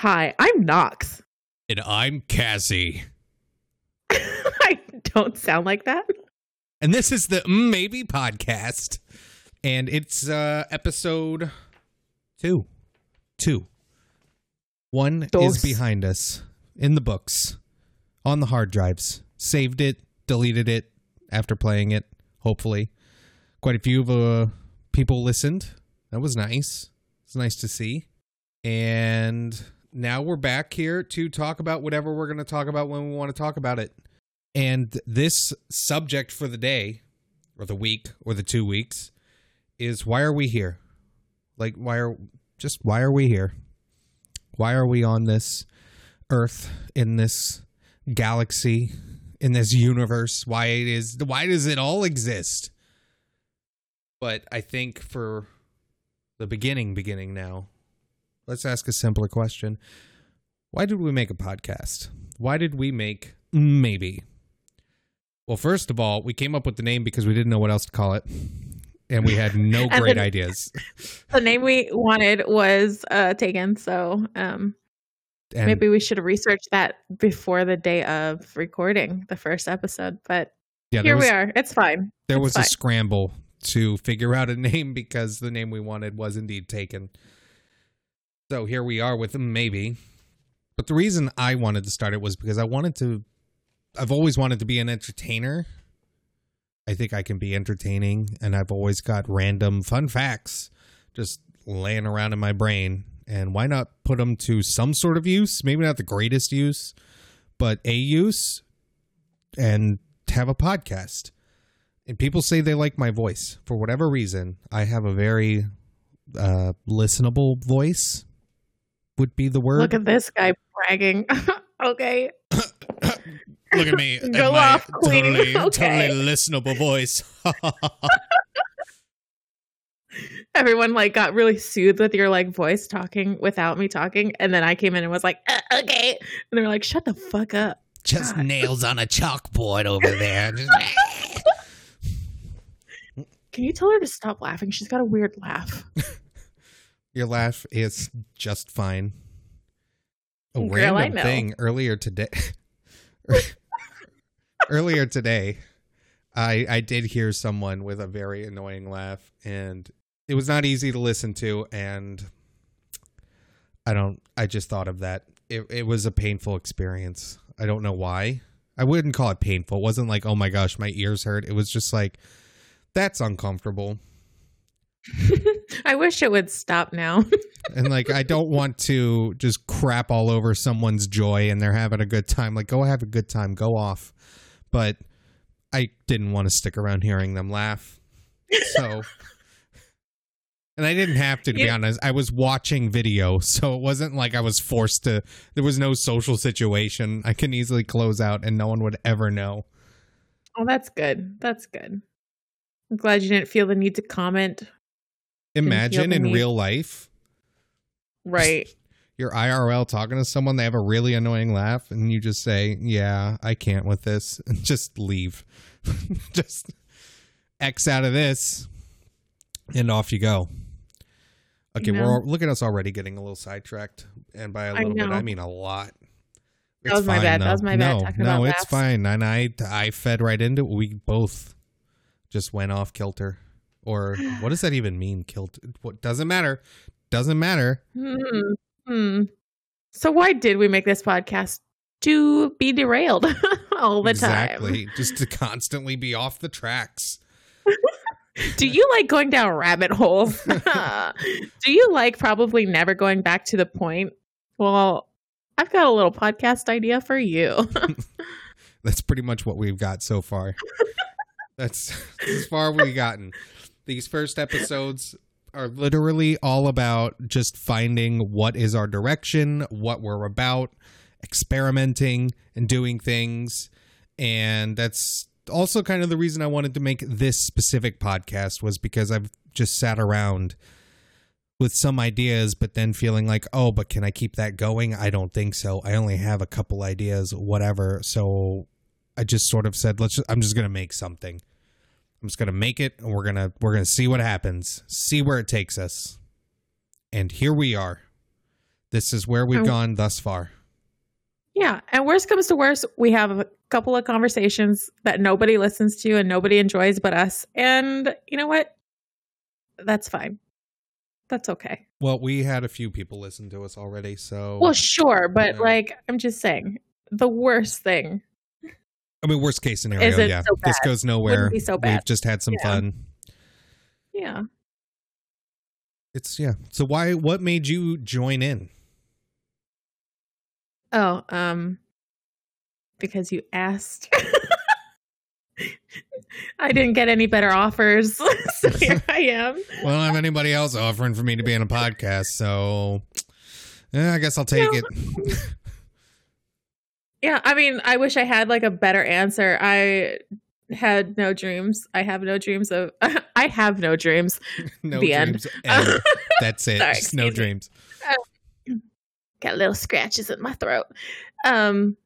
Hi, I'm Knox. And I'm Cassie. I don't sound like that. And this is the Maybe podcast. And it's uh episode two. Two. One Dos. is behind us in the books, on the hard drives. Saved it, deleted it after playing it, hopefully. Quite a few of uh, people listened. That was nice. It's nice to see. And now we're back here to talk about whatever we're going to talk about when we want to talk about it. And this subject for the day, or the week, or the two weeks, is why are we here? Like, why are just why are we here? Why are we on this earth in this galaxy in this universe? Why it is why does it all exist? But I think for the beginning, beginning now, let's ask a simpler question. Why did we make a podcast? Why did we make maybe? Well, first of all, we came up with the name because we didn't know what else to call it. And we had no great then- ideas. The name we wanted was uh, taken, so um, maybe we should have researched that before the day of recording the first episode. But yeah, here was, we are. It's fine. there It's was fine. a scramble to figure out a name because the name we wanted was indeed taken. So here we are with maybe. But the reason I wanted to start it was because I wanted to I've always wanted to be an entertainer. I think I can be entertaining and I've always got random fun facts just laying around in my brain and why not put them to some sort of use, maybe not the greatest use, but a use and have a podcast. And people say they like my voice for whatever reason. I have a very uh listenable voice would be the word. Look at this guy bragging. okay. Look at me. Go my off, queen. Totally, Okay. totally listenable voice. Everyone like got really soothed with your like voice talking without me talking, and then I came in and was like, uh, "Okay," and they were like, "Shut the fuck up." Just God. nails on a chalkboard over there. Can you tell her to stop laughing? She's got a weird laugh. Your laugh is just fine. A Girl, random thing earlier today. earlier today, I I did hear someone with a very annoying laugh, and it was not easy to listen to. And I don't. I just thought of that. It it was a painful experience. I don't know why. I wouldn't call it painful. It wasn't like, oh my gosh, my ears hurt. It was just like, that's uncomfortable. I wish it would stop now. and like I don't want to just crap all over someone's joy and they're having a good time. Like go have a good time, go off. But I didn't want to stick around hearing them laugh. So and I didn't have to to be honest. I was watching video, so it wasn't like I was forced to there was no social situation. I can easily close out and no one would ever know. oh, that's good. That's good. I'm glad you didn't feel the need to comment. Imagine in real life Right. you're IRL talking to someone, they have a really annoying laugh, and you just say, "Yeah, I can't with this," and just leave, just X out of this, and off you go. Okay, we're look at us already getting a little sidetracked, and by a little bit. I mean a lot. That was my fine, bad. That was my bad, No, talking no, about it's fine. And I, I fed right into it. We both just went off kilter, or what does that even mean? Kilter? What doesn't matter. Doesn't matter. Hmm. Hmm. So why did we make this podcast? To be derailed all the time. exactly. Just to constantly be off the tracks. Do you like going down rabbit holes? Do you like probably never going back to the point? Well, I've got a little podcast idea for you. That's pretty much what we've got so far. That's as far we've gotten. These first episodes are literally all about just finding what is our direction, what we're about, experimenting and doing things. And that's also kind of the reason I wanted to make this specific podcast was because I've just sat around with some ideas, but then feeling like, oh, but can I keep that going? I don't think so. I only have a couple ideas, whatever. So I just sort of said, let's. Just, I'm just gonna make something. I'm just gonna make it, and we're gonna we're gonna see what happens, see where it takes us. And here we are, This is where we've gone thus far. Yeah. And worst comes to worst, we have a couple of conversations that nobody listens to and nobody enjoys but us. And you know what? That's fine. That's okay. Well, we had a few people listen to us already, so Well, sure. But Yeah. like, I'm just saying the worst thing. I mean, worst case scenario, yeah. so This goes nowhere. So We've just had some Yeah. fun. Yeah. It's yeah. So why? What made you join in? Oh, um, because you asked. I didn't get any better offers, so here I am. Well, I don't have anybody else offering for me to be in a podcast, so yeah, I guess I'll take No. it. Yeah, I mean, I wish I had like a better answer. I had no dreams. I have no dreams of. I have no dreams. no The end. dreams. And that's it. Sorry, Just no dreams. Got little scratches in my throat. Um,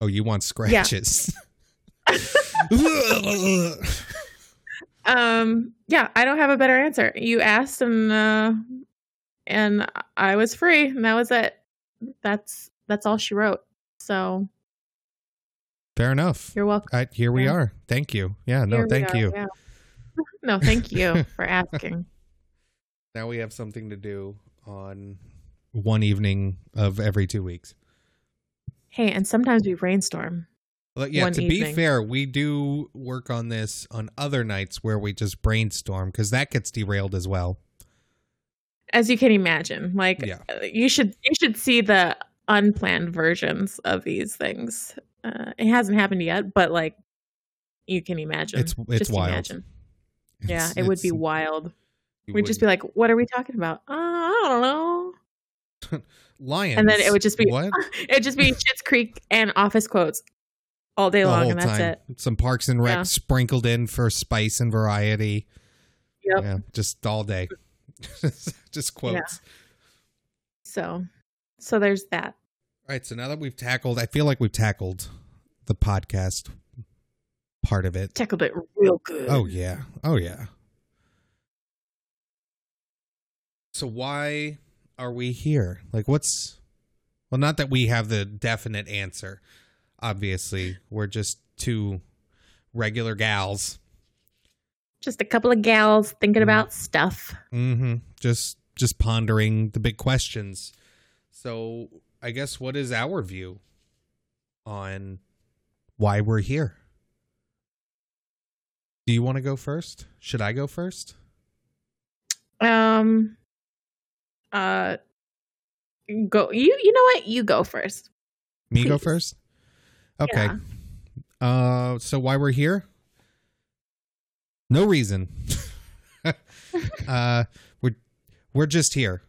Oh, you want scratches? Yeah. um, yeah, I don't have a better answer. You asked, and uh, and I was free, and that was it. That's that's all she wrote. So Fair enough. you're welcome. I, here we Yeah. are. Thank you. Yeah. No, Here thank are, you. yeah. No, thank you for asking. Now we have something to do on one evening of every two weeks. Hey, and sometimes we brainstorm. But yeah, to be fair, we do work on this on other nights where we just brainstorm because that gets derailed as well. as you can imagine like Yeah. uh, you should you should see the unplanned versions of these things uh, it hasn't happened yet but like you can imagine It's it's Just wild. imagine. yeah it would be wild we'd just be like what are we talking about uh, i don't know lions, and then it would just be- what it'd just be Schitt's creek and office quotes all day the long and that's time. it Some Parks and Rec Yeah. sprinkled in for spice and variety. yep Yeah, just all day, just quotes. so so there's that All right, so now that we've tackled, I feel like we've tackled the podcast part of it. tackled it real good Oh yeah. Oh yeah. So why are we here? Like what's well not that we have the definite answer. Obviously, we're just two regular gals. just a couple of gals thinking Mm. about stuff Mm-hmm. Just just pondering the big questions. So, I guess what is our view on why we're here? Do you want to go first? Should I go first? Um. Uh. Go you. You know what? You go first. Me go first? Okay. Yeah. Uh so why we're here? No reason. uh we're we're just here.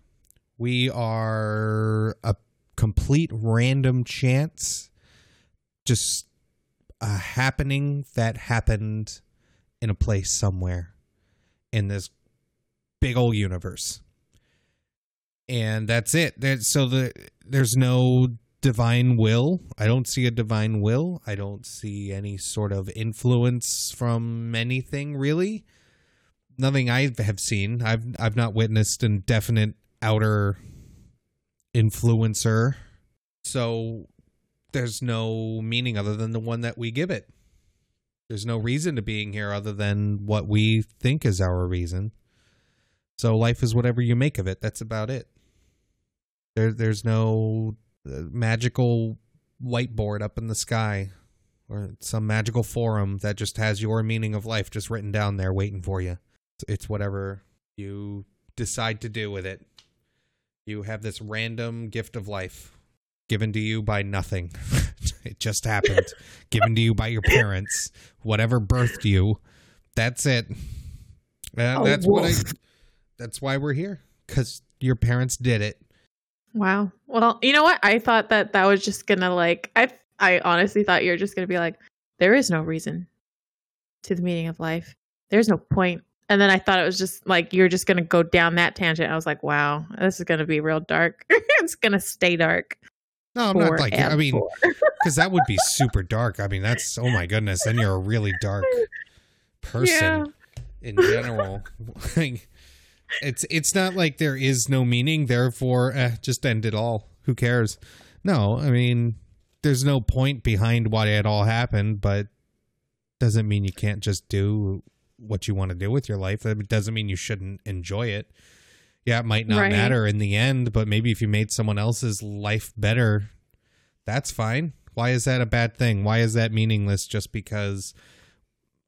We are a complete random chance just a happening that happened in a place somewhere in this big old universe. And that's it. There, so the there's no divine will. I don't see a divine will. I don't see any sort of influence from anything really. Nothing I have seen. I've I've not witnessed a definite outer influencer. So there's no meaning other than the one that we give it. There's no reason to being here other than what we think is our reason. So life is whatever you make of it. That's about it. There, there's no uh, magical whiteboard up in the sky or some magical forum that just has your meaning of life just written down there waiting for you. It's whatever you decide to do with it. You have this random gift of life given to you by nothing. it just happened. given to you by your parents. Whatever birthed you. That's it. And Oh, that's what I that's why we're here cuz your parents did it. Wow. Well, you know what? I thought that that was just gonna like. I I honestly thought you were just gonna be like, there is no reason to the meaning of life. There's no point. And then I thought it was just like you're just gonna go down that tangent. I was like, wow, this is gonna be real dark. it's gonna stay dark. No, I'm not like I mean because that would be super dark. I mean, that's oh my goodness. Then you're a really dark person Yeah. in general. It's it's not like there is no meaning, therefore eh, just end it all. Who cares? No, I mean there's no point behind why it all happened, but doesn't mean you can't just do what you want to do with your life. That doesn't mean you shouldn't enjoy it. Yeah, it might not Right. matter in the end, but maybe if you made someone else's life better, that's fine. Why is that a bad thing? Why is that meaningless just because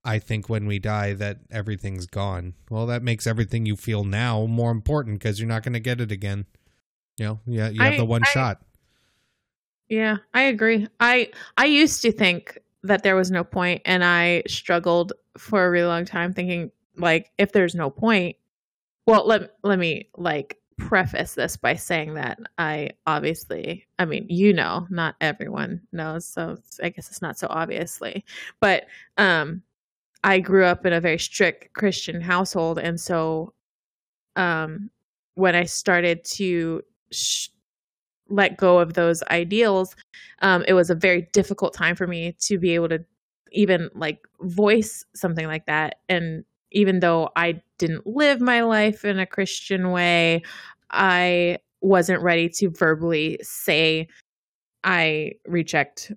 I think when we die that everything's gone? Well, that makes everything you feel now more important because you're not going to get it again. You know, yeah, you have I- the one I- shot. Yeah, I agree. I I used to think that there was no point and I struggled for a really long time thinking like if there's no point well let let me like preface this by saying that I obviously I mean you know not everyone knows so I guess it's not so obviously but um I grew up in a very strict Christian household and so um when I started to sh- let go of those ideals um, it was a very difficult time for me to be able to even like voice something like that. And even though i didn't live my life in a christian way i wasn't ready to verbally say i reject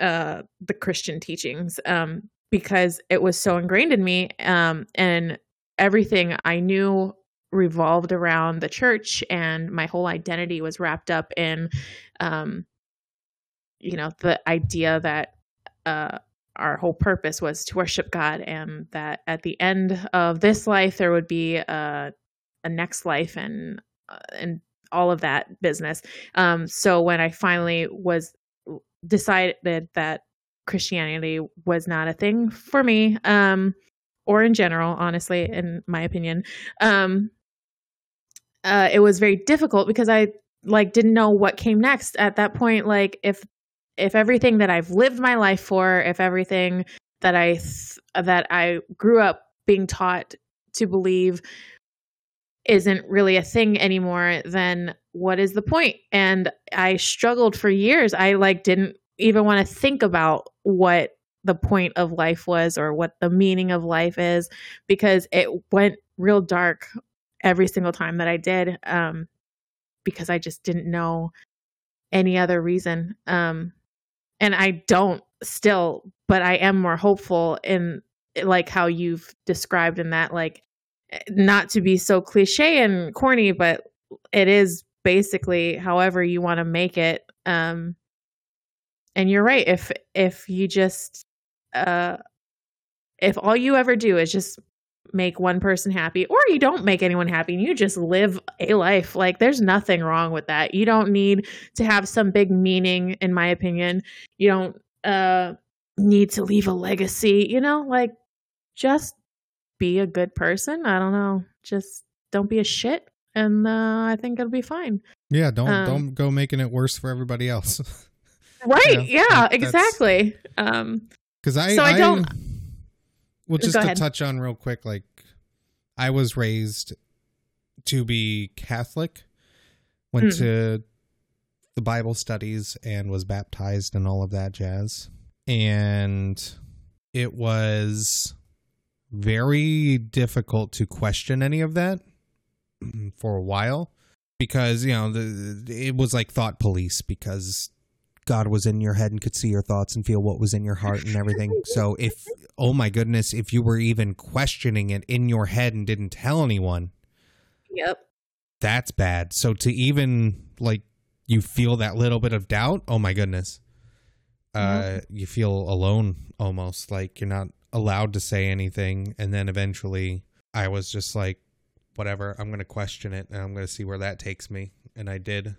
uh, the christian teachings um, because it was so ingrained in me um, and everything i knew revolved around the church and my whole identity was wrapped up in um you know the idea that uh our whole purpose was to worship God and that at the end of this life there would be a a next life and uh, and all of that business. Um so when I finally was decided that Christianity was not a thing for me um or in general honestly in my opinion um uh, it was very difficult because I like didn't know what came next at that point. Like if if everything that I've lived my life for, if everything that I th- that I grew up being taught to believe isn't really a thing anymore, then what is the point? And I struggled for years. I like didn't even want to think about what the point of life was or what the meaning of life is because it went real dark every single time that I did um because I just didn't know any other reason um and I don't still but I am more hopeful in like how you've described in that like not to be so cliche and corny but it is basically however you want to make it um and you're right if if you just uh if all you ever do is just make one person happy or you don't make anyone happy and you just live a life. Like there's nothing wrong with that. You don't need to have some big meaning in my opinion. You don't uh need to leave a legacy you know? Like just be a good person. I don't know. Just don't be a shit and uh i think it'll be fine. Yeah, don't Um, don't go making it worse for everybody else. right Yeah, yeah, that- exactly. Um Because I, So I don't- Well, just Go to ahead. touch on real quick, like I was raised to be Catholic, went Mm. to the Bible studies and was baptized and all of that jazz, and it was very difficult to question any of that for a while because you know the it was like thought police because God was in your head and could see your thoughts and feel what was in your heart and everything. So if oh my goodness, if you were even questioning it in your head and didn't tell anyone, yep that's bad. So to even like you feel that little bit of doubt, oh my goodness. Uh you feel alone almost like you're not allowed to say anything and then eventually I was just like whatever, I'm going to question it and I'm going to see where that takes me and I did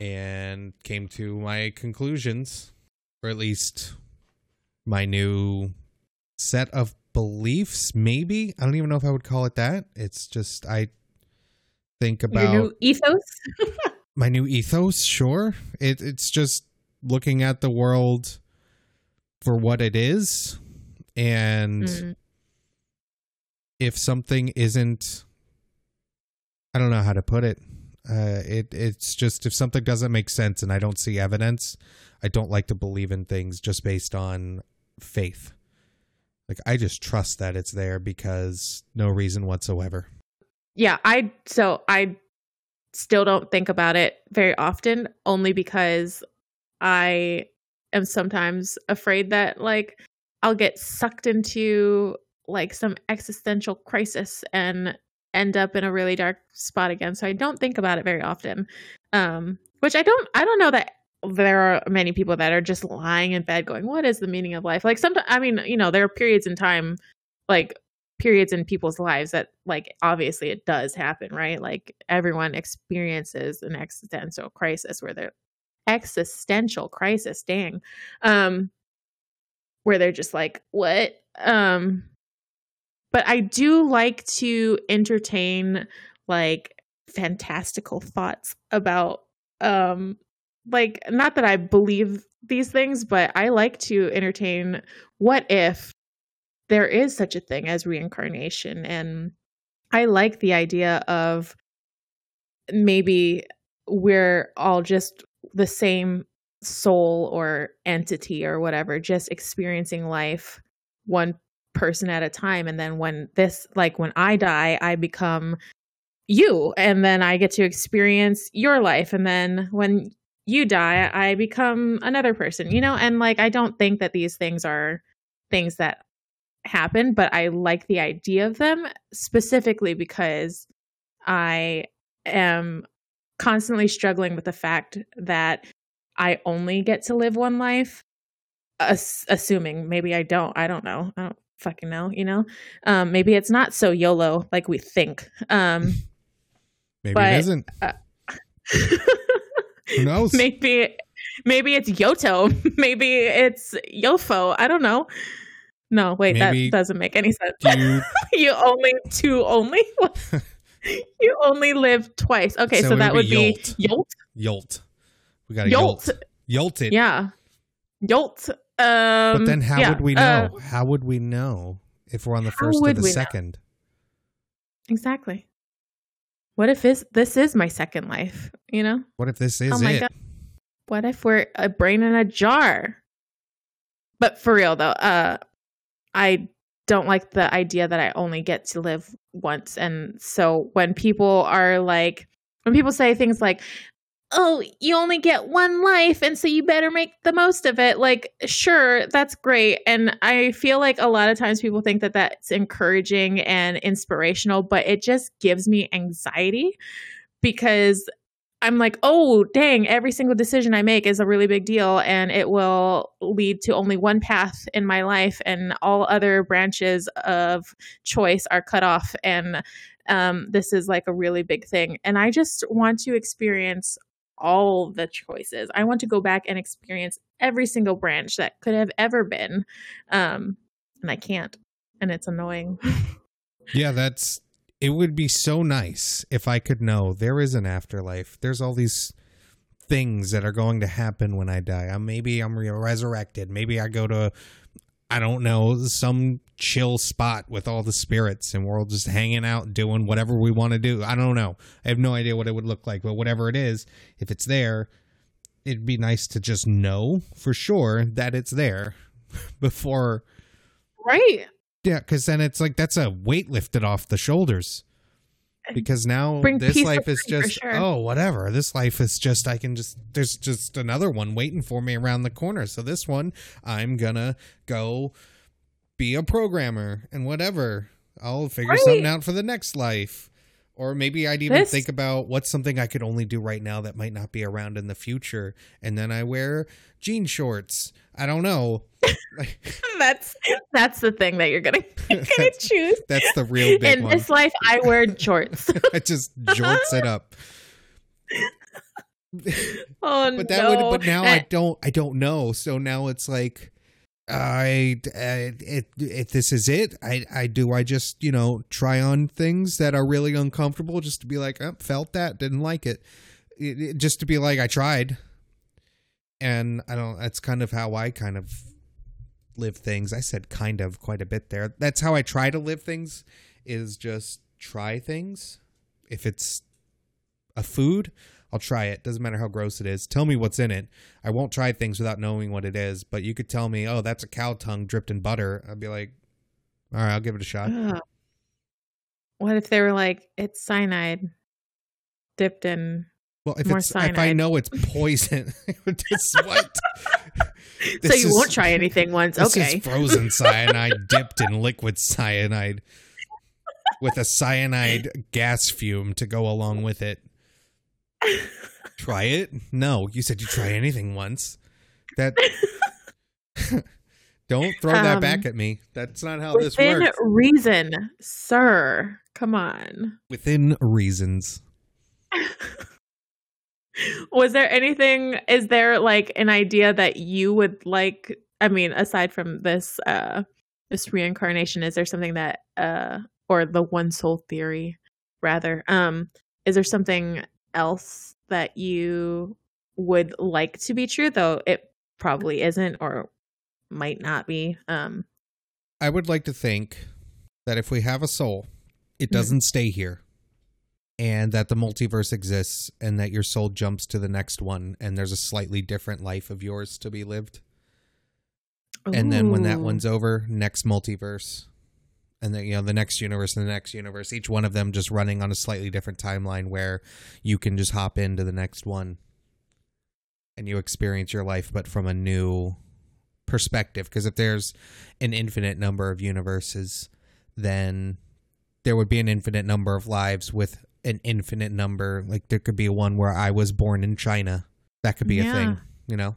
and came to my conclusions or at least my new set of beliefs maybe? I don't even know if i would call it that. It's just i think about your new ethos? my new ethos sure. It, it's just looking at the world for what it is and Mm. if something isn't i don't know how to put it uh it it's just if something doesn't make sense and i don't see evidence i don't like to believe in things just based on faith Like I just trust that it's there because no reason whatsoever. Yeah, I so I still don't think about it very often only because I am sometimes afraid that like I'll get sucked into like some existential crisis and end up in a really dark spot again. So I don't think about it very often. Um which I don't I don't know that there are many people that are just lying in bed going, What is the meaning of life? Like sometimes I mean, you know, there are periods in time like periods in people's lives that like obviously it does happen, right? Like everyone experiences an existential crisis where they're existential crisis, dang. Um where they're just like, What? Um but I do like to entertain like fantastical thoughts about um like not that I believe these things, but I like to entertain what if there is such a thing as reincarnation. And I like the idea of maybe we're all just the same soul or entity or whatever just experiencing life one person at a time and then when this like when i die i become you and then i get to experience your life and then when you die i become another person you know? And like i don't think that these things are things that happen but i like the idea of them specifically because i am constantly struggling with the fact that i only get to live one life ass- assuming maybe i don't i don't know i don't fucking know, you know? Um, maybe it's not so YOLO like we think. Um, Maybe But- it isn't. uh, Who knows? maybe maybe it's Yoto. maybe it's Yofo. I don't know. No, wait, Maybe- that doesn't make any sense. You, you only two only you only live twice. Okay, So so, that would be be Yolt. Yolt. We got Yolt. Yolt. Yolt it. Yeah. Yolt. Um But then how yeah, would we uh, know? how would we know if we're on the first or the we know? second? exactly. What if this this is my second life, you know? What if this is Oh my it? God. what if we're a brain in a jar but for real though uh i don't like the idea that i only get to live once and so when people are like when people say things like oh you only get one life and so you better make the most of it like sure that's great and i feel like a lot of times people think that that's encouraging and inspirational but it just gives me anxiety because I'm like, oh, dang, every single decision I make is a really big deal and it will lead to only one path in my life and all other branches of choice are cut off. And um, this is like a really big thing. And I just want to experience all the choices. I want to go back and experience every single branch that could have ever been. Um, and I can't. And it's annoying. Yeah, that's it would be so nice if I could know there is an afterlife. There's all these things that are going to happen when I die. Um, maybe I'm resurrected. Maybe I go to I don't know, some chill spot with all the spirits and we're all just hanging out doing whatever we want to do. I don't know. I have no idea what it would look like, but whatever it is, if it's there, it'd be nice to just know for sure that it's there before right. yeah, because then it's like that's a weight lifted off the shoulders. Because now Bring this life is just sure. oh whatever. This life is just I can just there's just another one waiting for me around the corner. So this one I'm gonna go be a programmer and whatever. I'll figure Right. something out for the next life. Or maybe I'd even This- think about what's something I could only do right now that might not be around in the future. And then I wear jean shorts. I don't know. that's that's the thing that you're gonna, gonna That's- choose. That's the real big In one. this life, I wear shorts. I just jorts it up. oh But that no! would. But now I don't. I don't know. So now it's like, I. I it, if this is it, I. I do. I just you know try on things that are really uncomfortable just to be like, oh, felt that, didn't like it. It- it- Just to be like, I tried. And I don't. That's kind of how I kind of live things. I said kind of quite a bit there. That's how I try to live things. Is just try things. If it's a food, I'll try it. Doesn't matter how gross it is. Tell me what's in it. I won't try things without knowing what it is. But you could tell me, oh, that's a cow tongue dripped in butter. I'd be like, All right, I'll give it a shot. Ugh. What if they were like, it's cyanide dipped in? Well, if More it's if I know it's poison, just what? so you is- won't try anything once. This Okay. is frozen cyanide dipped in liquid cyanide with a cyanide gas fume to go along with it. Try it? No, you said you try anything once. That Don't throw that Um, back at me. That's not how this works. Within reason, sir. Come on. Within reasons. Was there anything? Is there like an idea that you would like? I mean, aside from this, uh, this reincarnation, is there something that, uh, or the one soul theory, rather, um, is there something else that you would like to be true? Though it probably isn't, or might not be. Um, I would like to think that if we have a soul, it Mhm. doesn't stay here. And that the multiverse exists and that your soul jumps to the next one and there's a slightly different life of yours to be lived. And then when that one's over, next multiverse. And then you know, the next universe and the next universe, each one of them just running on a slightly different timeline where you can just hop into the next one and you experience your life but from a new perspective. Because if there's an infinite number of universes then there would be an infinite number of lives with an infinite number. Like there could be one where i was born in china. That could be a thing you know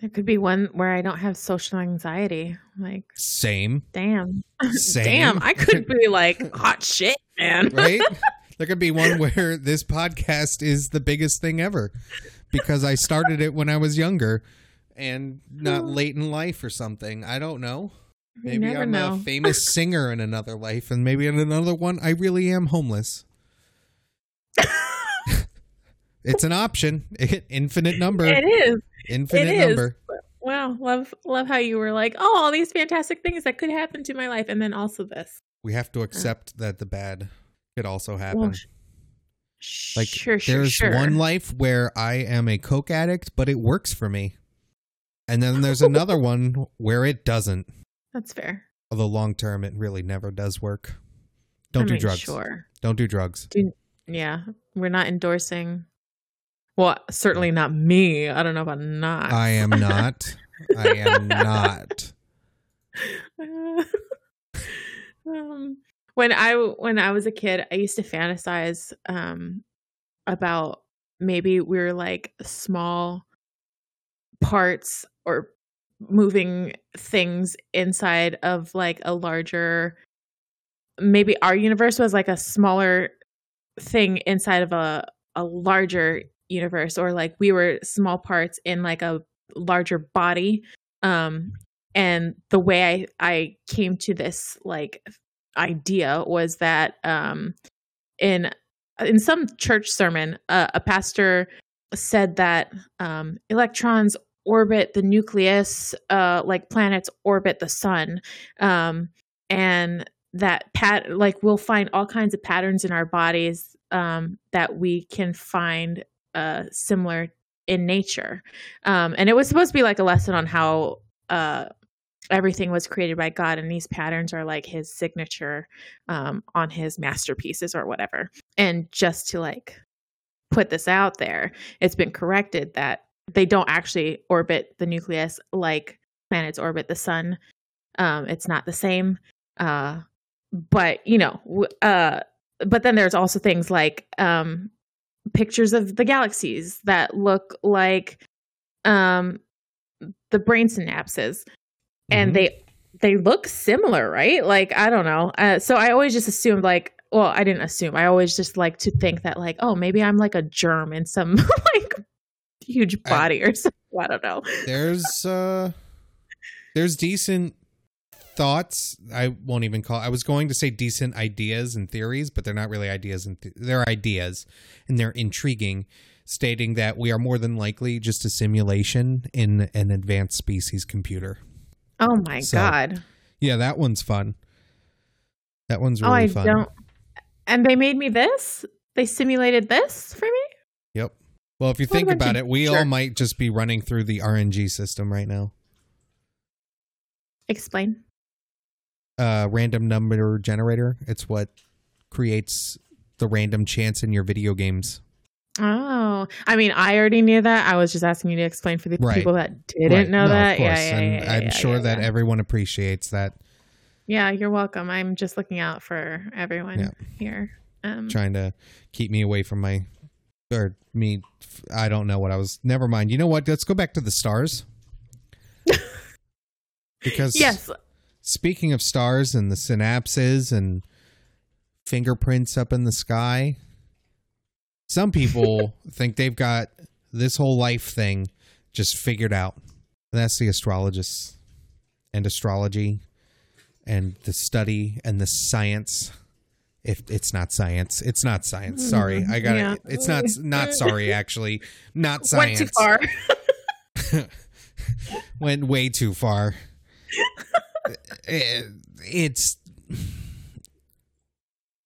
There could be one where I don't have social anxiety. Like, same damn. Same. Damn, I could be like hot shit, man. right there could be one where this podcast is the biggest thing ever because i started it when i was younger and not hmm. late in life or something i don't know Maybe I'm know. a famous singer in another life, and maybe in another one, I really am homeless. it's an option. Infinite number. it is. Infinite it is. number. Wow, love love how you were like, oh, all these fantastic things that could happen to my life, and then also this. We have to uh. accept that the bad could also happen. Well, sh- like sure, sure, there's sure. one life where I am a coke addict, but it works for me. And then there's another one where it doesn't. That's fair. Although long term it really never does work. Don't I do mean, drugs. Sure. Don't do drugs. Yeah, we're not endorsing. Well, certainly not me. I don't know about not. I am not. I am not. um, when I when I was a kid, I used to fantasize um, about maybe we're like small parts or moving things inside of like a larger. Maybe our universe was like a smaller thing inside of a a larger universe, or like we were small parts in like a larger body um and the way i i came to this like idea was that um in in some church sermon uh, a pastor said that um electrons orbit the nucleus uh like planets orbit the sun um and that pat like we'll find all kinds of patterns in our bodies um that we can find uh similar in nature. Um and it was supposed to be like a lesson on how uh everything was created by god and these patterns are like his signature um on his masterpieces or whatever. And just to like put this out there it's been corrected that they don't actually orbit the nucleus like planets orbit the sun. Um it's not the same. Uh but you know uh but then there's also things like um pictures of the galaxies that look like um the brain synapses. And Mhm. they they look similar right? Like i don't know. Uh, so i always just assumed like well i didn't assume. I always just like to think that like oh maybe i'm like a germ in some like huge I- body or something. I don't know. There's uh there's decent thoughts i won't even call i was going to say decent ideas and theories but they're not really ideas and th- they're ideas and they're intriguing stating that we are more than likely just a simulation in an advanced species computer. Oh my So, god. yeah that one's fun. That one's oh, really oh i fun. don't and they made me this? They simulated this for me? Yep. Well if you What think about of it we all might just be running through the rng system right now. Explain uh, random number generator. It's what creates the random chance in your video games. Oh, I mean, I already knew that. I was just asking you to explain for the Right. people that didn't Right. know No, that. Yeah, yeah, and yeah, I'm yeah, sure yeah, that yeah. everyone appreciates that. Yeah, you're welcome. I'm just looking out for everyone Yeah. here. Um, Trying to keep me away from my or me. I don't know what I was. Never mind. You know what? Let's go back to the stars. because yes, speaking of stars and the synapses and fingerprints up in the sky, some people think they've got this whole life thing just figured out. That's the astrologists and astrology and the study and the science. If it's not science, it's not science. Mm-hmm. Sorry, I got Yeah. it. It's not not sorry actually. Not science. went too far. Went way too far. It- it's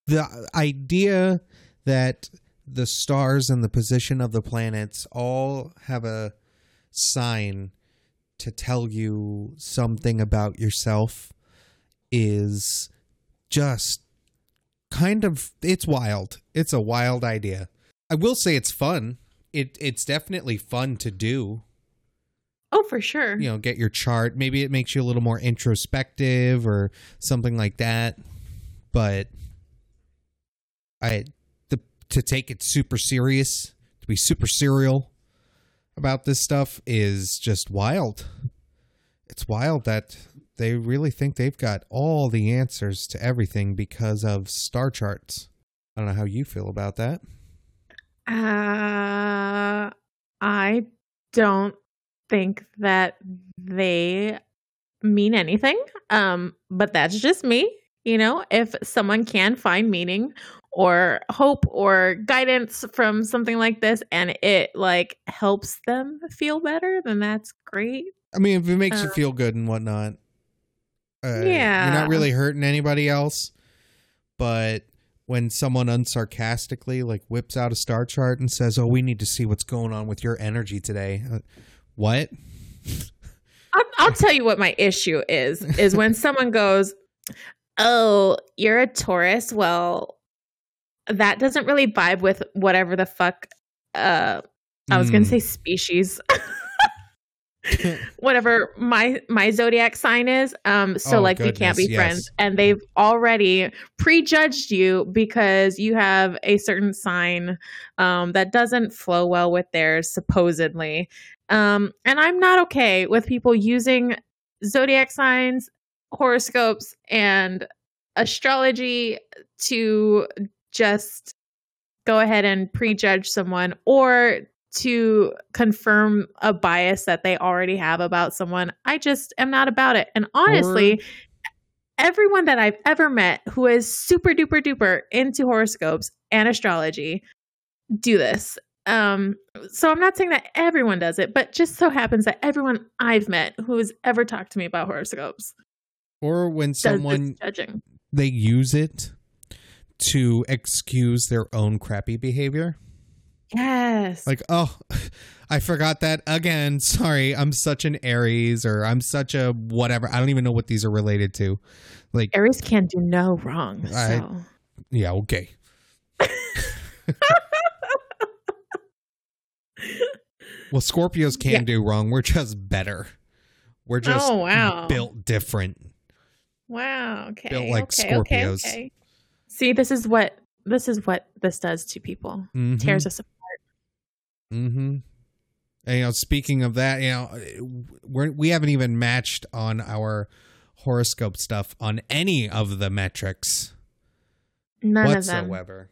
the idea that the stars and the position of the planets all have a sign to tell you something about yourself is just kind of it's wild. It's a wild idea. I will say it's fun. It it's definitely fun to do oh, for sure. you know get your chart. Maybe it makes you a little more introspective or something like that. But i the to take it super serious to be super serial about this stuff is just wild. It's wild that they really think they've got all the answers to everything because of star charts. I don't know how you feel about that. Uh, I don't think that they mean anything. Um, but that's just me. You know, if someone can find meaning or hope or guidance from something like this and it like helps them feel better, then that's great. I mean, if it makes you Uh, feel good and whatnot, uh, you're not really hurting anybody else. But when someone unsarcastically like whips out a star chart and says, "Oh, we need to see what's going on with your energy today," uh, what? I'll, I'll tell you what my issue is is when someone goes oh you're a taurus well that doesn't really vibe with whatever the fuck uh i was gonna Mm. say species. Whatever my my zodiac sign is um so Oh, like we can't be goodness, friends. And they've already prejudged you because you have a certain sign um that doesn't flow well with theirs supposedly um and i'm not okay with people using zodiac signs horoscopes and astrology to just go ahead and prejudge someone or to confirm a bias that they already have about someone. I just am not about it. And honestly, everyone that I've ever met who is super duper duper into horoscopes and astrology do this. Um, so I'm not saying that everyone does it, but just so happens that everyone I've met who has ever talked to me about horoscopes Or when someone judging. they use it to excuse their own crappy behavior. Yes. Like, oh, I forgot that again. Sorry, I'm such an Aries or I'm such a whatever. I don't even know what these are related to. Like, Aries can do no wrong. I- So yeah, okay. well, Scorpios can Yeah. do wrong. We're just better. We're just Oh, wow. built different. Wow. Okay. Built like okay, okay, Scorpios. okay. See, this is what this is what this does to people. Mhm. Tears us apart. Mm-hmm. And, you know, speaking of that, you know, we're, we haven't even matched on our horoscope stuff on any of the metrics None of them. whatsoever.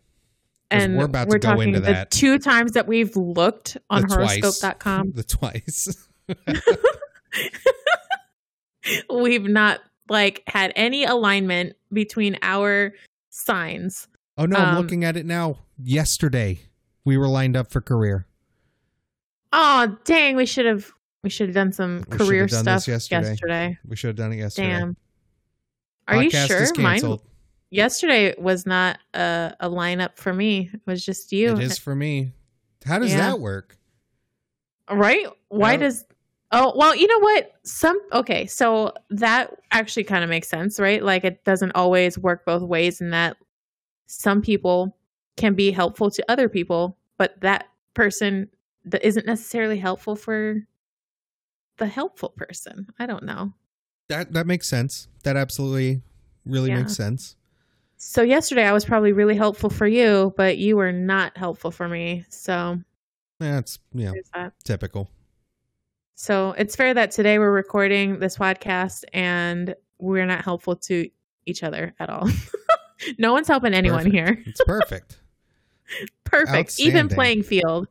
And we're about to we're go talking into the that. two times that we've looked on The horoscope.com. The twice. we've not like had any alignment between our signs. Oh no, I'm Um, looking at it now. Yesterday, we were lined up for career. Oh, dang, we should have we should have done some We career done this stuff yesterday. yesterday. We should have done it yesterday. Damn. Are you sure? Mine. Yesterday was not a, a lineup for me. It was just you. It is for me. How does Yeah. that work? Right? Why does Oh, well, you know what? Some okay, so that actually kind of makes sense, right? Like it doesn't always work both ways in that some people can be helpful to other people, but that person that isn't necessarily helpful for the helpful person. I don't know. That that makes sense. That absolutely really Yeah. makes sense. So yesterday I was probably really helpful for you, but you were not helpful for me. So That's yeah, that. typical. So it's fair that today we're recording this podcast and we're not helpful to each other at all. no one's helping anyone Perfect. here. It's perfect. Perfect. Even playing field.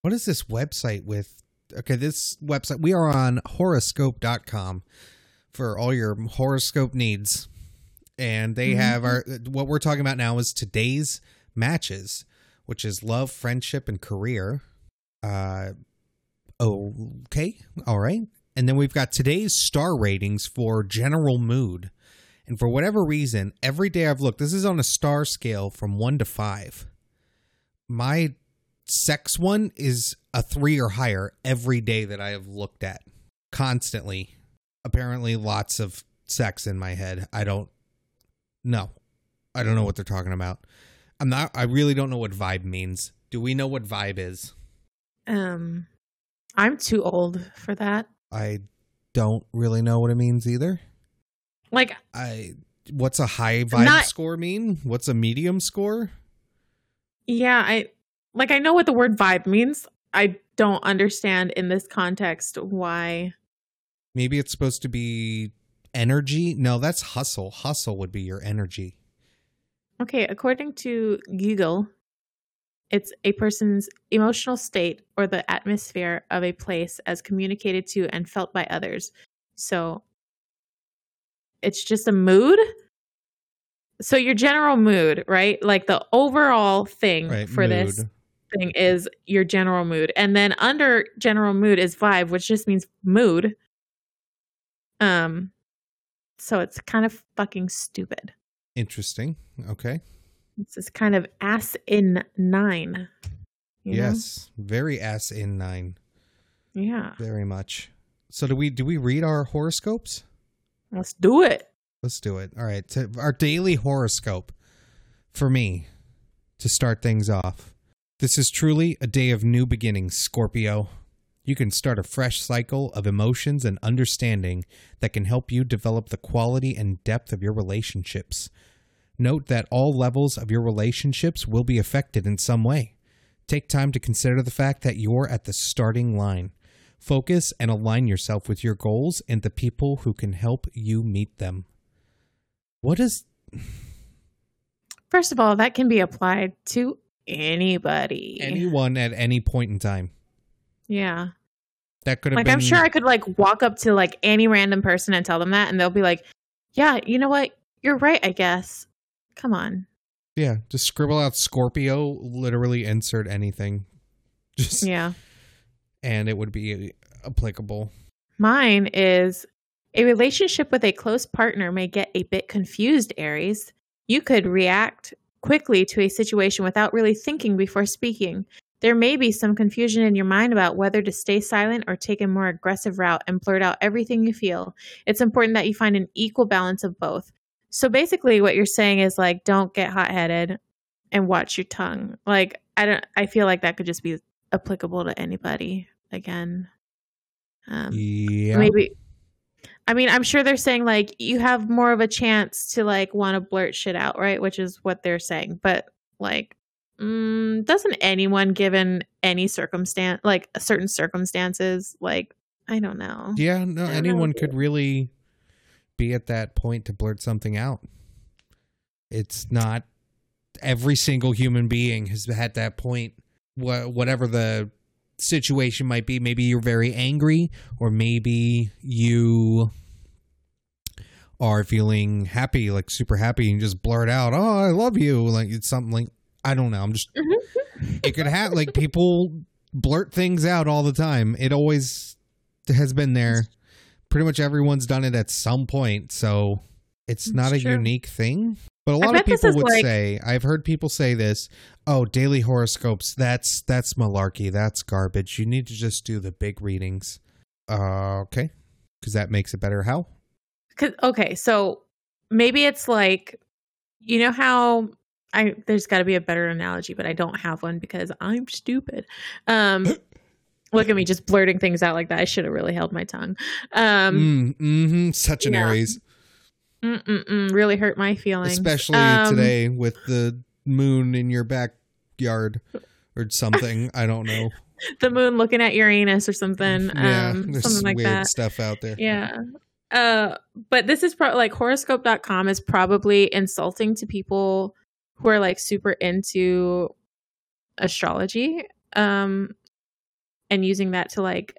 what is this website with? Okay, this website we are on horoscope.com for all your horoscope needs. And they Mhm. have our what we're talking about now is today's matches, which is love, friendship and career. Uh okay, all right. And then we've got today's star ratings for general mood. And for whatever reason, every day I've looked, this is on a star scale from 1 to 5. My sex one is a 3 or higher every day that I have looked at. Constantly. Apparently lots of sex in my head. I don't know. I don't know what they're talking about. I'm not I really don't know what vibe means. Do we know what vibe is? Um I'm too old for that. I don't really know what it means either. Like I what's a high vibe Not- score mean? What's a medium score? yeah, I like I know what the word vibe means. I don't understand in this context why Maybe it's supposed to be energy. No, that's hustle. Hustle would be your energy. Okay, according to Google, it's a person's emotional state or the atmosphere of a place as communicated to and felt by others. So it's just a mood. So your general mood, right? Like the overall thing Right. for this thing is your general mood. And then under general mood is vibe, which just means mood. Um so it's kind of fucking stupid. Interesting. Okay. This is kind of ass in nine. you know? Yes. Very ass in nine. Yeah. Very much. So do we do we read our horoscopes? Let's do it. Let's do it. All right. To our daily horoscope for me to start things off. This is truly a day of new beginnings, Scorpio. You can start a fresh cycle of emotions and understanding that can help you develop the quality and depth of your relationships. Note that all levels of your relationships will be affected in some way. Take time to consider the fact that you're at the starting line. Focus and align yourself with your goals and the people who can help you meet them. What is First of all, that can be applied to anybody. anyone at any point in time? Yeah. That could have Like been I'm sure I could like walk up to like any random person and tell them that and they'll be like, "Yeah, you know what? You're right, I guess." Come on. yeah, just scribble out Scorpio, literally insert anything. Just Yeah. and it would be applicable. Mine is a relationship with a close partner may get a bit confused, Aries. You could react quickly to a situation without really thinking before speaking. There may be some confusion in your mind about whether to stay silent or take a more aggressive route and blurt out everything you feel. It's important that you find an equal balance of both. So basically what you're saying is like don't get hot-headed and watch your tongue. Like I don't I feel like that could just be applicable to anybody again. Um Yeah. maybe i mean i'm sure they're saying like you have more of a chance to like want to blurt shit out right which is what they're saying but like mm, doesn't anyone given any circumstance like certain circumstances like i don't know Yeah, no, I don't know. anyone could really be at that point to blurt something out. It's not every single human being has had that point. Wha- Whatever the situation might be, maybe you're very angry, or maybe you are feeling happy, like super happy, and just blurt out, "Oh, I love you!" Like it's something like I don't know. I'm just it could have like people blurt things out all the time. It always has been there. Pretty much everyone's done it at some point, so it's It's not a true. unique thing. But a lot of people would like- say, I've heard people say this, "Oh, daily horoscopes, that's that's malarkey, that's garbage. You need to just do the big readings." Uh, okay, because that makes it better. How? Cause, okay, so maybe it's like, you know how I there's got to be a better analogy, but I don't have one because I'm stupid. Um, look at me just blurting things out like that. I should have really held my tongue. Um, Mm, hmm Such an yeah. Aries, mm-mm-mm, really hurt my feelings, especially Um, today with the moon in your backyard or something. I don't know. The moon looking at Uranus or something, yeah, um, there's something like weird that. stuff out there. Yeah. Uh, but this is probably like horoscope.com is probably insulting to people who are like super into astrology um and using that to like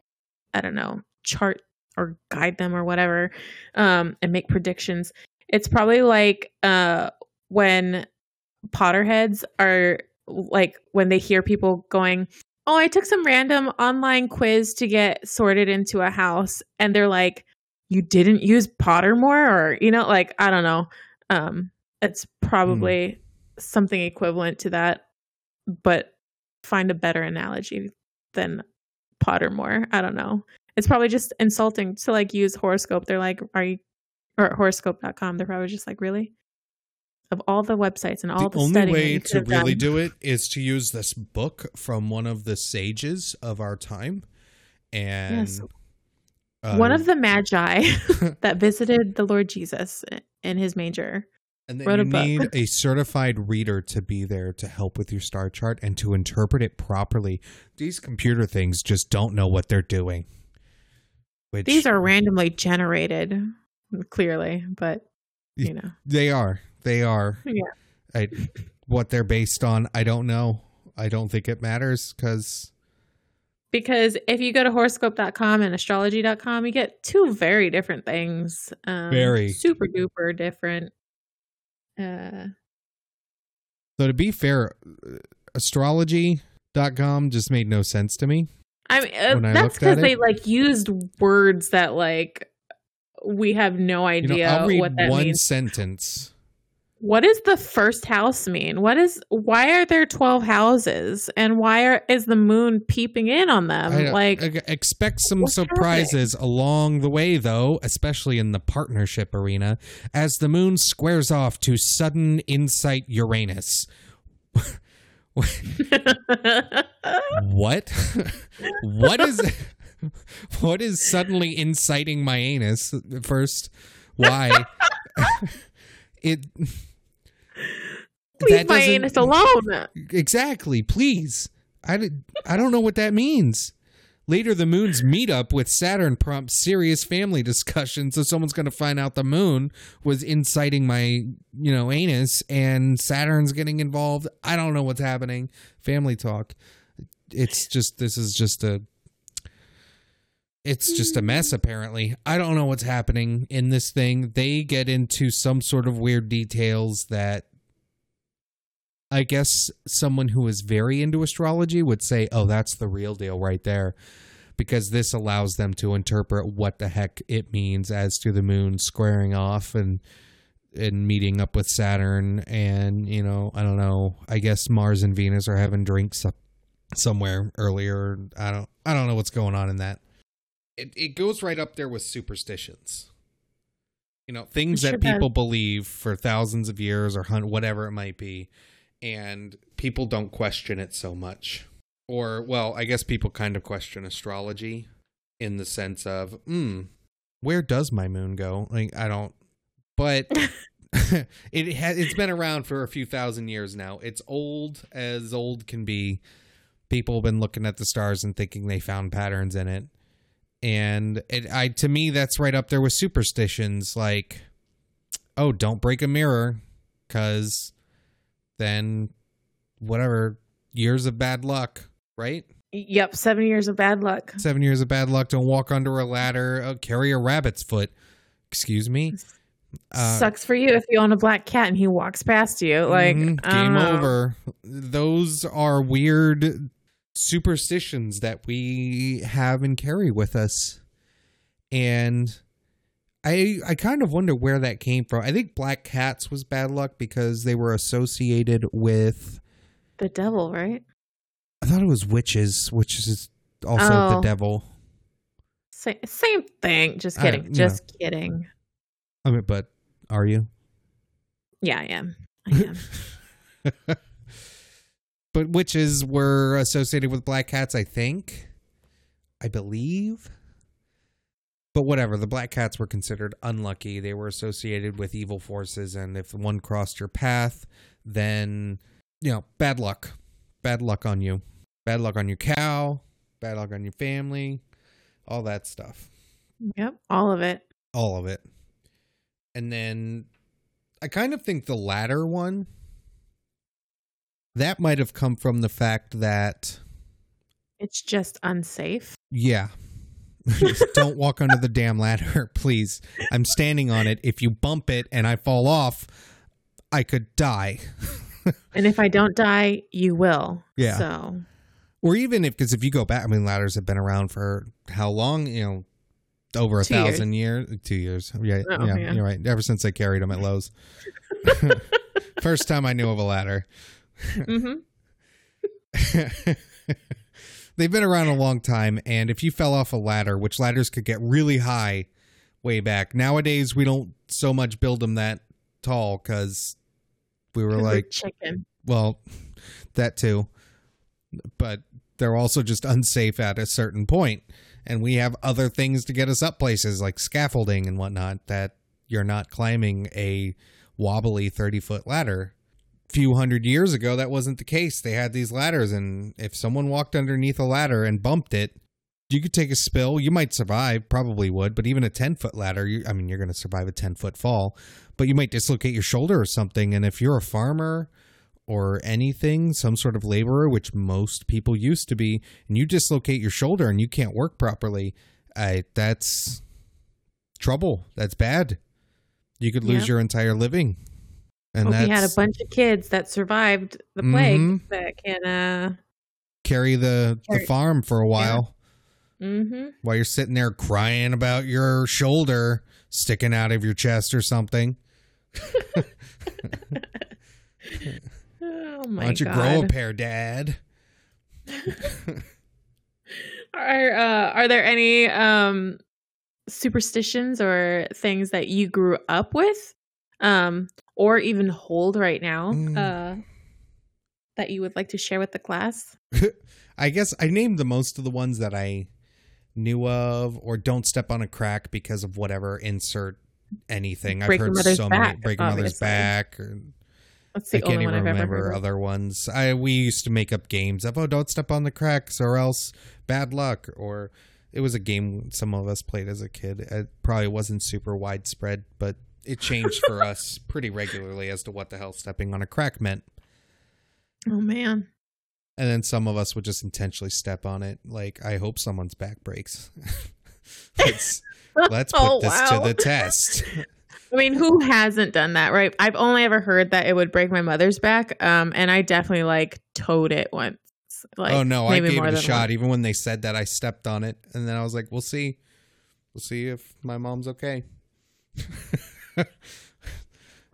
I don't know, chart or guide them or whatever um and make predictions. It's probably like uh when Potterheads are like when they hear people going, "Oh, I took some random online quiz to get sorted into a house." And they're like, "You didn't use Pottermore or, you know, like I don't know." Um it's probably something equivalent to that, but find a better analogy than Pottermore. I don't know. It's probably just insulting to like use horoscope. They're like, "Are you or horoscope.com?" They're probably just like, "Really?" Of all the websites and all the the, only way to really done. do it is to use this book from one of the sages of our time and Yes. uh, one of the magi that visited the Lord Jesus in his manger. And then you book. need a certified reader to be there to help with your star chart and to interpret it properly these computer things just don't know what they're doing which These are randomly generated, clearly, but you know, they are they are Yeah. I, what they're based on i don't know i don't think it matters because because if you go to horoscope.com and astrology.com, you get two very different things. Um, Very. super duper different. Uh, So to be fair, astrology.com just made no sense to me. I mean, uh, that's because they like used words that like we have no You know, idea I'll read what that one means. sentence. What does the first house mean? What is why are there 12 houses and why are, is the moon peeping in on them? Like I- expect some surprises along the way, though, especially in the partnership arena, as the moon squares off to sudden insight Uranus. What? what is what is suddenly inciting my anus? First, why? it leave my anus alone. Exactly, please. I, I don't know what that means. Later, the moon's meetup with Saturn prompts serious family discussion. So someone's going to find out the moon was inciting my, you know, anus, and Saturn's getting involved. I don't know what's happening. Family talk. It's just this is just a. It's just a mess. Apparently, I don't know what's happening in this thing. They get into some sort of weird details that I guess someone who is very into astrology would say, "Oh, that's the real deal right there." Because this allows them to interpret what the heck it means as to the moon squaring off and and meeting up with Saturn and, you know, I don't know, I guess Mars and Venus are having drinks somewhere earlier. I don't I don't know what's going on in that. It it goes right up there with superstitions. You know, things sure that people believe for thousands of years or hun- whatever it might be and people don't question it so much. Or, well, I guess people kind of question astrology in the sense of, hmm, where does my moon go? Like, I don't. But it has. It's been around for a few thousand years now. It's old as old can be. People have been looking at the stars and thinking they found patterns in it, and it. I to me that's right up there with superstitions. Like, oh, don't break a mirror, because then whatever years of bad luck, right? Yep, seven years of bad luck. Seven years of bad luck. Don't walk under a ladder. Uh, carry a rabbit's foot. Excuse me. Uh, Sucks for you if you own a black cat and he walks past you. Like don't game over. Those are weird superstitions that we have and carry with us, and I I kind of wonder where that came from. I think black cats was bad luck because they were associated with. The devil, right? I thought it was witches, which is also the Oh. devil. Sa- same thing. Just kidding. you Just kidding. I mean, but are you? Yeah, I am. I am. But witches were associated with black cats, I think. I believe. But whatever, the black cats were considered unlucky. They were associated with evil forces, and if one crossed your path, then, you know, bad luck. Bad luck on you. Bad luck on your cow. Bad luck on your family. All that stuff. yep, all of it. All of it. And then I kind of think the latter one, that might have come from the fact that It's just unsafe. Yeah. Don't walk under the damn ladder, please. I'm standing on it. If you bump it and I fall off, I could die. And if I don't die, you will. Yeah. So Or even if, because if you go back, I mean, ladders have been around for how long? You know, over a Two thousand years. Two years. Yeah, Oh, yeah, yeah. you're right. Ever since I carried them at Lowe's. First time I knew of a ladder. Mhm. They've been around a long time, and if you fell off a ladder, which ladders could get really high way back, nowadays we don't so much build them that tall because we were like, chicken. well, that too, but they're also just unsafe at a certain point, and we have other things to get us up places like scaffolding and whatnot that you're not climbing a wobbly 30 foot ladder few hundred years ago that wasn't the case. They had these ladders and if someone walked underneath a ladder and bumped it you could take a spill. You might survive probably would but even a 10 foot ladder you, i mean you're going to survive a 10 foot fall but you might dislocate your shoulder or something and if you're a farmer or anything some sort of laborer which most people used to be and you dislocate your shoulder and you can't work properly I, that's trouble. That's bad. You could lose Yeah. your entire living and you had a bunch of kids that survived the plague Mhm. that can uh carry the the farm for a while hmm while you're sitting there crying about your shoulder sticking out of your chest or something. Oh Why my don't you god. grow a pair, Dad? Are uh are there any um superstitions or things that you grew up with um or even hold right now Mm. uh that you would like to share with the class? I guess I named the most of the ones that I knew of, or don't step on a crack because of whatever. Insert anything. Break I've heard so many back, break your mother's back. Or, That's the I can't only even one I've ever remember other ones. I we used to make up games of oh don't step on the cracks or else bad luck or it was a game some of us played as a kid. It probably wasn't super widespread, but it changed for us pretty regularly as to what the hell stepping on a crack meant. Oh man. And then some of us would just intentionally step on it. Like I hope someone's back breaks. let's let's put Oh, this wow. to the test. I mean, who hasn't done that, right? I've only ever heard that it would break my mother's back, um, and I definitely like toed it once. Like, oh no, I gave it a shot. once. Even when they said that, I stepped on it, and then I was like, "We'll see, we'll see if my mom's okay."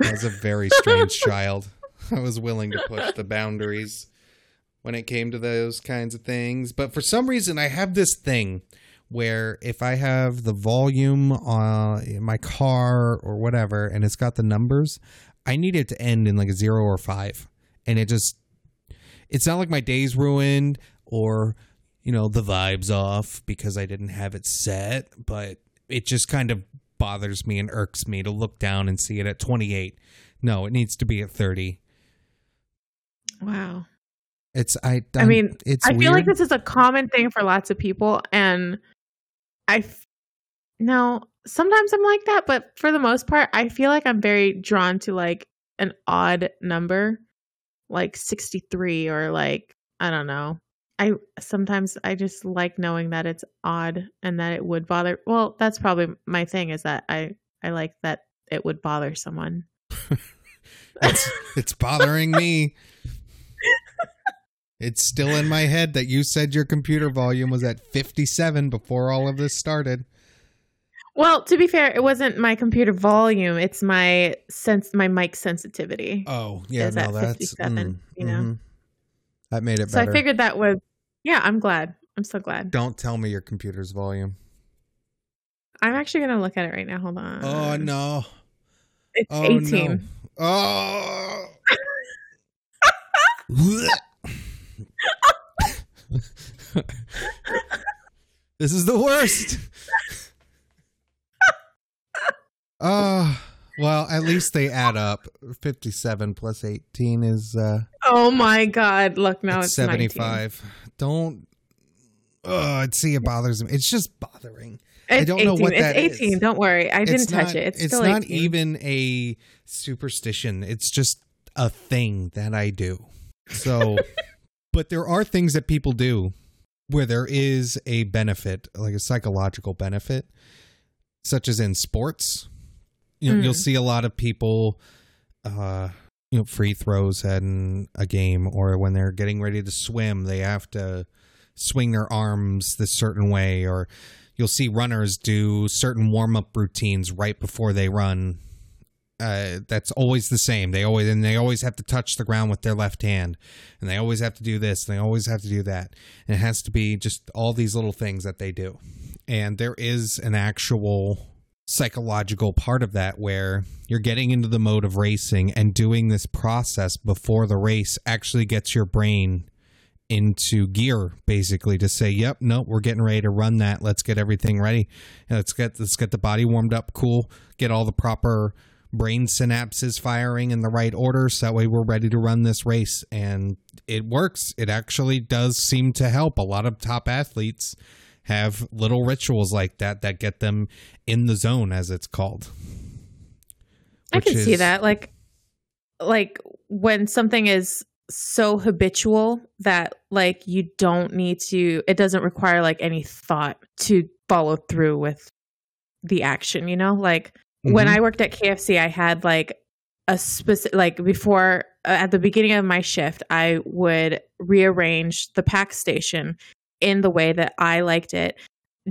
I was a very strange child. I was willing to push the boundaries when it came to those kinds of things, but for some reason, I have this thing where if I have the volume uh, in my car or whatever, and it's got the numbers, I need it to end in like a zero or five, and it just it's not like my day's ruined or you know the vibes off because I didn't have it set, but it just kind of bothers me and irks me to look down and see it at 28. No, it needs to be at 30. Wow. It's I. I mean, it's I weird. feel like this is a common thing for lots of people, and I f- no. Sometimes I'm like that, but for the most part, I feel like I'm very drawn to like an odd number, like 63 or like I don't know. I sometimes I just like knowing that it's odd and that it would bother. Well, that's probably my thing is that I I like that it would bother someone. it's it's bothering me. It's still in my head that you said your computer volume was at 57 before all of this started. Well, to be fair, it wasn't my computer volume; it's my sense, my mic sensitivity. Oh, yeah, no, at that's 57, you know? mhm. That made it so better. I figured that was, yeah. I'm glad. I'm so glad. Don't tell me your computer's volume. I'm actually gonna look at it right now. Hold on. Oh no. It's Oh 18. no. Oh. this is the worst. Uh well, at least they add up. 57 plus 18 is uh Oh my god! Look now, it's it's, 19. 75. Don't Oh, see it bothers me. It's just bothering. I It's don't know 18. what it's that 18. is. Don't worry, I didn't It's touch it. It's, It's still not 18. even a superstition. It's just a thing that I do. So, but there are things that people do where there is a benefit, like a psychological benefit, such as in sports. You know, Mm. you'll see a lot of people, uh, you know, free throws in a game, or when they're getting ready to swim, they have to swing their arms this certain way, or you'll see runners do certain warm up routines right before they run. Uh, that's always the same. They always and they always have to touch the ground with their left hand, and they always have to do this, and they always have to do that. And it has to be just all these little things that they do. And there is an actual psychological part of that where you're getting into the mode of racing and doing this process before the race actually gets your brain into gear basically to say yep no we're getting ready to run that. Let's get everything ready. Let's get let's get the body warmed up. Cool. Get all the proper brain synapses firing in the right order so that way we're ready to run this race. And it works. It actually does seem to help. A lot of top athletes have little rituals like that that get them in the zone as it's called I can see that. Like, like when something is so habitual that like you don't need to. It doesn't require like any thought to follow through with the action. You know, like when Mhm. I worked at KFC, I had like a specific like before uh, at the beginning of my shift, I would rearrange the pack station in the way that I liked it,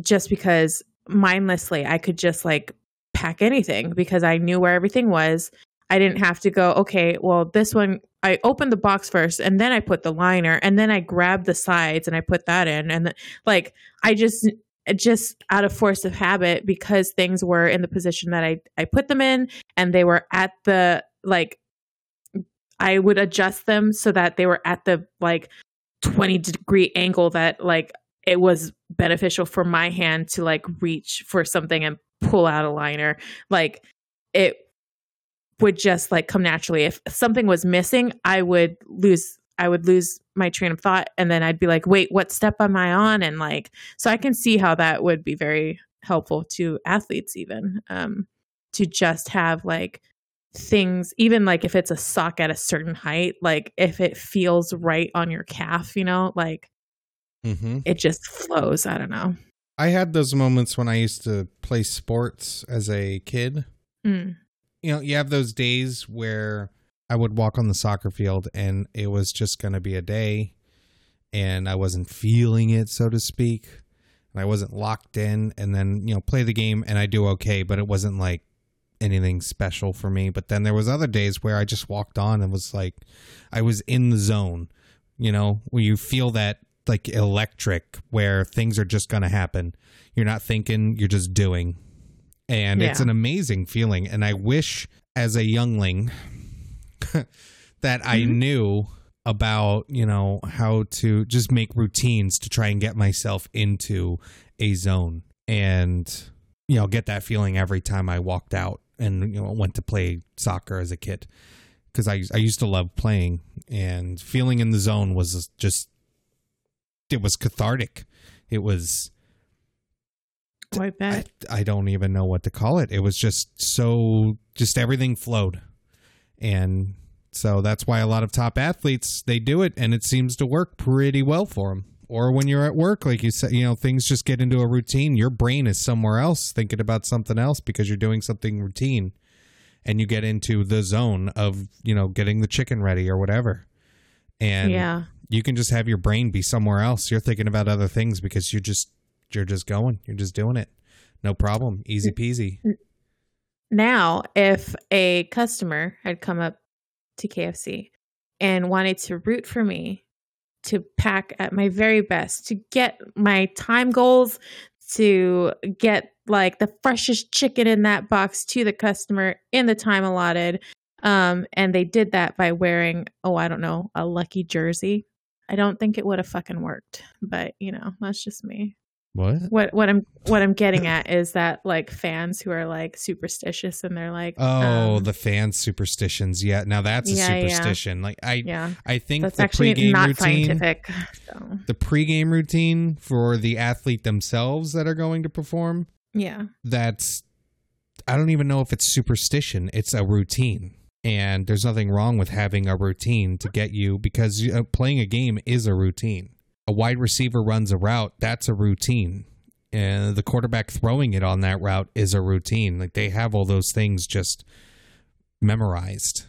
just because mindlessly I could just like pack anything because I knew where everything was. I didn't have to go, okay, well, this one, I opened the box first and then I put the liner and then I grabbed the sides and I put that in. And like, I just, just out of force of habit because things were in the position that I, I put them in and they were at the, like, I would adjust them so that they were at the like 20 degree angle that like it was beneficial for my hand to like reach for something and pull out a liner. Like it would just like come naturally. If something was missing, I would lose I would lose my train of thought and then I'd be like, "Wait, what step am I on?" and like so I can see how that would be very helpful to athletes even um to just have like things even like if it's a sock at a certain height, like if it feels right on your calf, you know, like Mhm. it just flows. I don't know. I had those moments when I used to play sports as a kid. Mm. You know, you have those days where I would walk on the soccer field and it was just going to be a day and I wasn't feeling it, so to speak. And I wasn't locked in and then, you know, play the game and I do okay, but it wasn't like anything special for me. But then there was other days where I just walked on and was like I was in the zone, you know, where you feel that like electric where things are just going to happen. You're not thinking, you're just doing. And it's an amazing feeling. And I wish as a youngling that I Mhm. knew about, you know, how to just make routines to try and get myself into a zone and, you know, get that feeling every time I walked out and, you know, went to play soccer as a kid. Because I, I used to love playing and feeling in the zone was just, it was cathartic. It was, I I, bet. I don't even know what to call it. It was just so just everything flowed. And so that's why a lot of top athletes they do it and it seems to work pretty well for them. Or when you're at work like you said, you know, things just get into a routine, your brain is somewhere else thinking about something else because you're doing something routine and you get into the zone of, you know, getting the chicken ready or whatever. And yeah. you can just have your brain be somewhere else. You're thinking about other things because you're just you're just going. You're just doing it. No problem. Easy peasy. Now, if a customer had come up to KFC and wanted to root for me to pack at my very best to get my time goals to get like the freshest chicken in that box to the customer in the time allotted. Um, and they did that by wearing, oh, I don't know, a lucky jersey. I don't think it would have fucking worked, but you know, that's just me. What? What what I'm what I'm getting at is that like fans who are like superstitious and they're like, Oh, um, the fan superstitions. Yeah, now that's a Yeah, yeah. superstition. Like I, yeah, I think that's the actually pregame not routine, scientific. So the pregame routine for the athlete themselves that are going to perform. yeah, That's I don't even know if it's superstition. It's a routine, and there's nothing wrong with having a routine to get you because uh, playing a game is a routine. A wide receiver runs a route. That's a routine. And the quarterback throwing it on that route is a routine. Like they have all those things just memorized.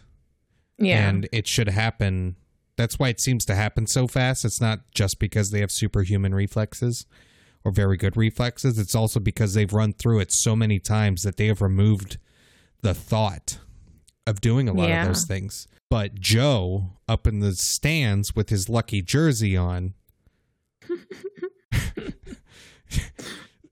yeah, and it should happen. That's why it seems to happen so fast. It's not just because they have superhuman reflexes or very good reflexes. It's also because they've run through it so many times that they have removed the thought of doing a lot Yeah. of those things. But Joe up in the stands with his lucky jersey on.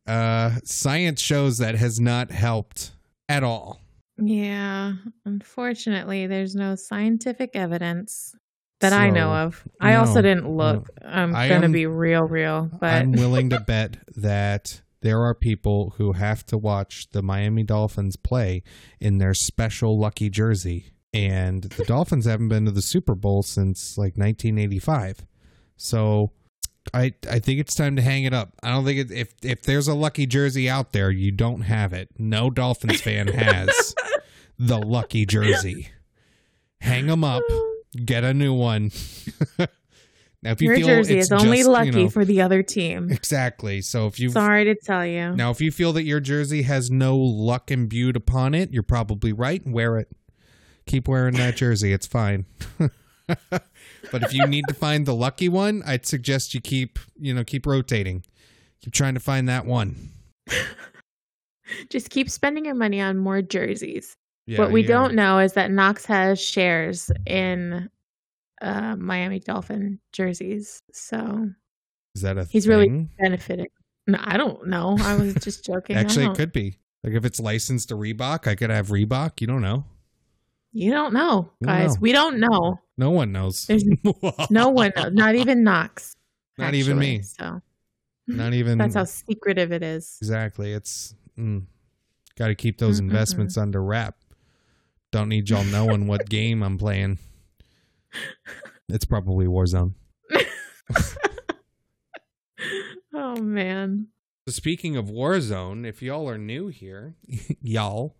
Uh, science shows that has not helped at all. yeah. Unfortunately, there's no scientific evidence that I know of. I also didn't look. I'm I gonna am- be real, real, but I'm willing to bet that there are people who have to watch the Miami Dolphins play in their special lucky jersey. And the Dolphins haven't been to the Super Bowl since like 1985. So I I think it's time to hang it up. I don't think it, if if there's a lucky jersey out there, you don't have it. No Dolphins fan has the lucky jersey. Hang them up. Get a new one. now, if you your feel jersey it's is only just, you lucky know- for the other team. Exactly. So if you Sorry to tell you. now if you feel that your jersey has no luck imbued upon it, you're probably right. Wear it. Keep wearing that jersey. It's fine. but if you need to find the lucky one, I'd suggest you keep, you know, keep rotating. Keep trying to find that one. Just keep spending your money on more jerseys. Yeah, what we yeah. don't know is that Knox has shares in uh, Miami Dolphin jerseys, so is that a he's really benefiting. No, I don't know. I was just joking. Actually, it could be. Like if it's licensed to Reebok, I could have Reebok. You don't know. You don't know, We don't guys. know. We don't know. No one knows. There's No one knows. Not even Knox. Not even me. So Not even that's how secretive it is. Exactly. It's mm, got to keep those Mm-mm-mm. investments under wrap. Don't need y'all knowing what game I'm playing. It's probably Warzone. Oh man. So speaking of Warzone, if y'all are new here, y'all,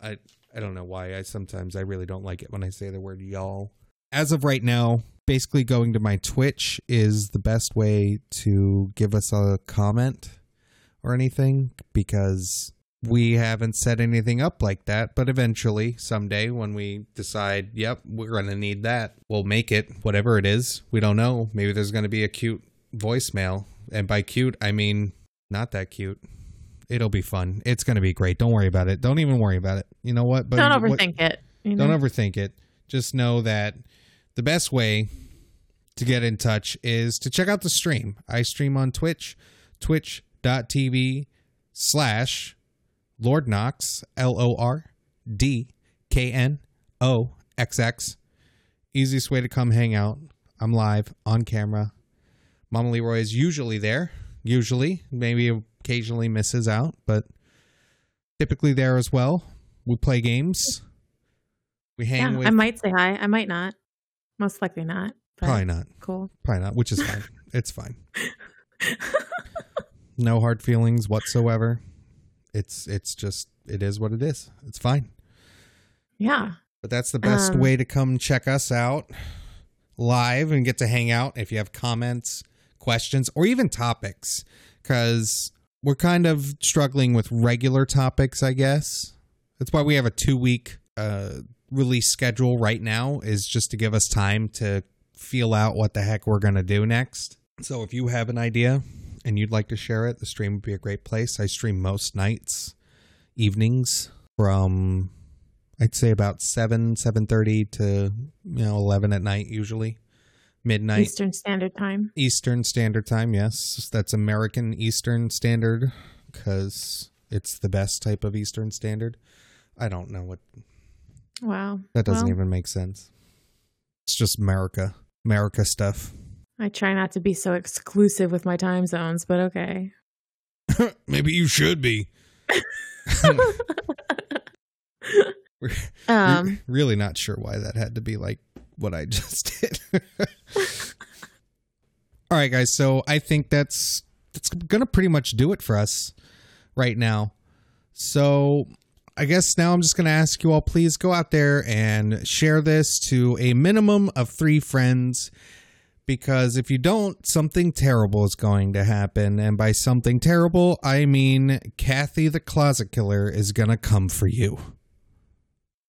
I I don't know why I sometimes I really don't like it when I say the word y'all. As of right now, basically going to my Twitch is the best way to give us a comment or anything because we haven't set anything up like that, but eventually someday when we decide, yep, we're going to need that, we'll make it whatever it is. We don't know. Maybe there's going to be a cute voicemail. And by cute, I mean not that cute. It'll be fun. It's going to be great. Don't worry about it. Don't even worry about it. You know what? But don't what- overthink it. you know? don't overthink it. Just know that the best way to get in touch is to check out the stream. I stream on Twitch, twitch.tv slash Lord Knox, L O R D K N O X X. Easiest way to come hang out. I'm live on camera. Mama Leroy is usually there. Usually, maybe occasionally misses out, but typically there as well. We play games. We hang Yeah, with I might say hi. I might not. Most likely not. Probably not. Cool. Probably not, which is fine. it's fine. No hard feelings whatsoever. It's it's just it is what it is. It's fine. yeah. But that's the best Um, way to come check us out live and get to hang out if you have comments, questions, or even topics. Because we're kind of struggling with regular topics, I guess. That's why we have a two week uh, release schedule right now, is just to give us time to feel out what the heck we're going to do next. So if you have an idea and you'd like to share it, the stream would be a great place. I stream most nights, evenings from I'd say about seven, seven thirty to you know eleven at night usually. Midnight Eastern Standard Time. Eastern Standard Time. Yes, that's American Eastern Standard because it's the best type of Eastern Standard. I don't know what Wow. that doesn't Well, even make sense. It's just America, America stuff. I try not to be so exclusive with my time zones, but okay. Maybe you should be. um, really not sure why that had to be like what I just did. All right, guys. So I think that's that's gonna pretty much do it for us right now. So I guess now I'm just gonna ask you all, please go out there and share this to a minimum of three friends. Because if you don't, something terrible is going to happen. And by something terrible, I mean Kathy the Closet Killer is going to come for you.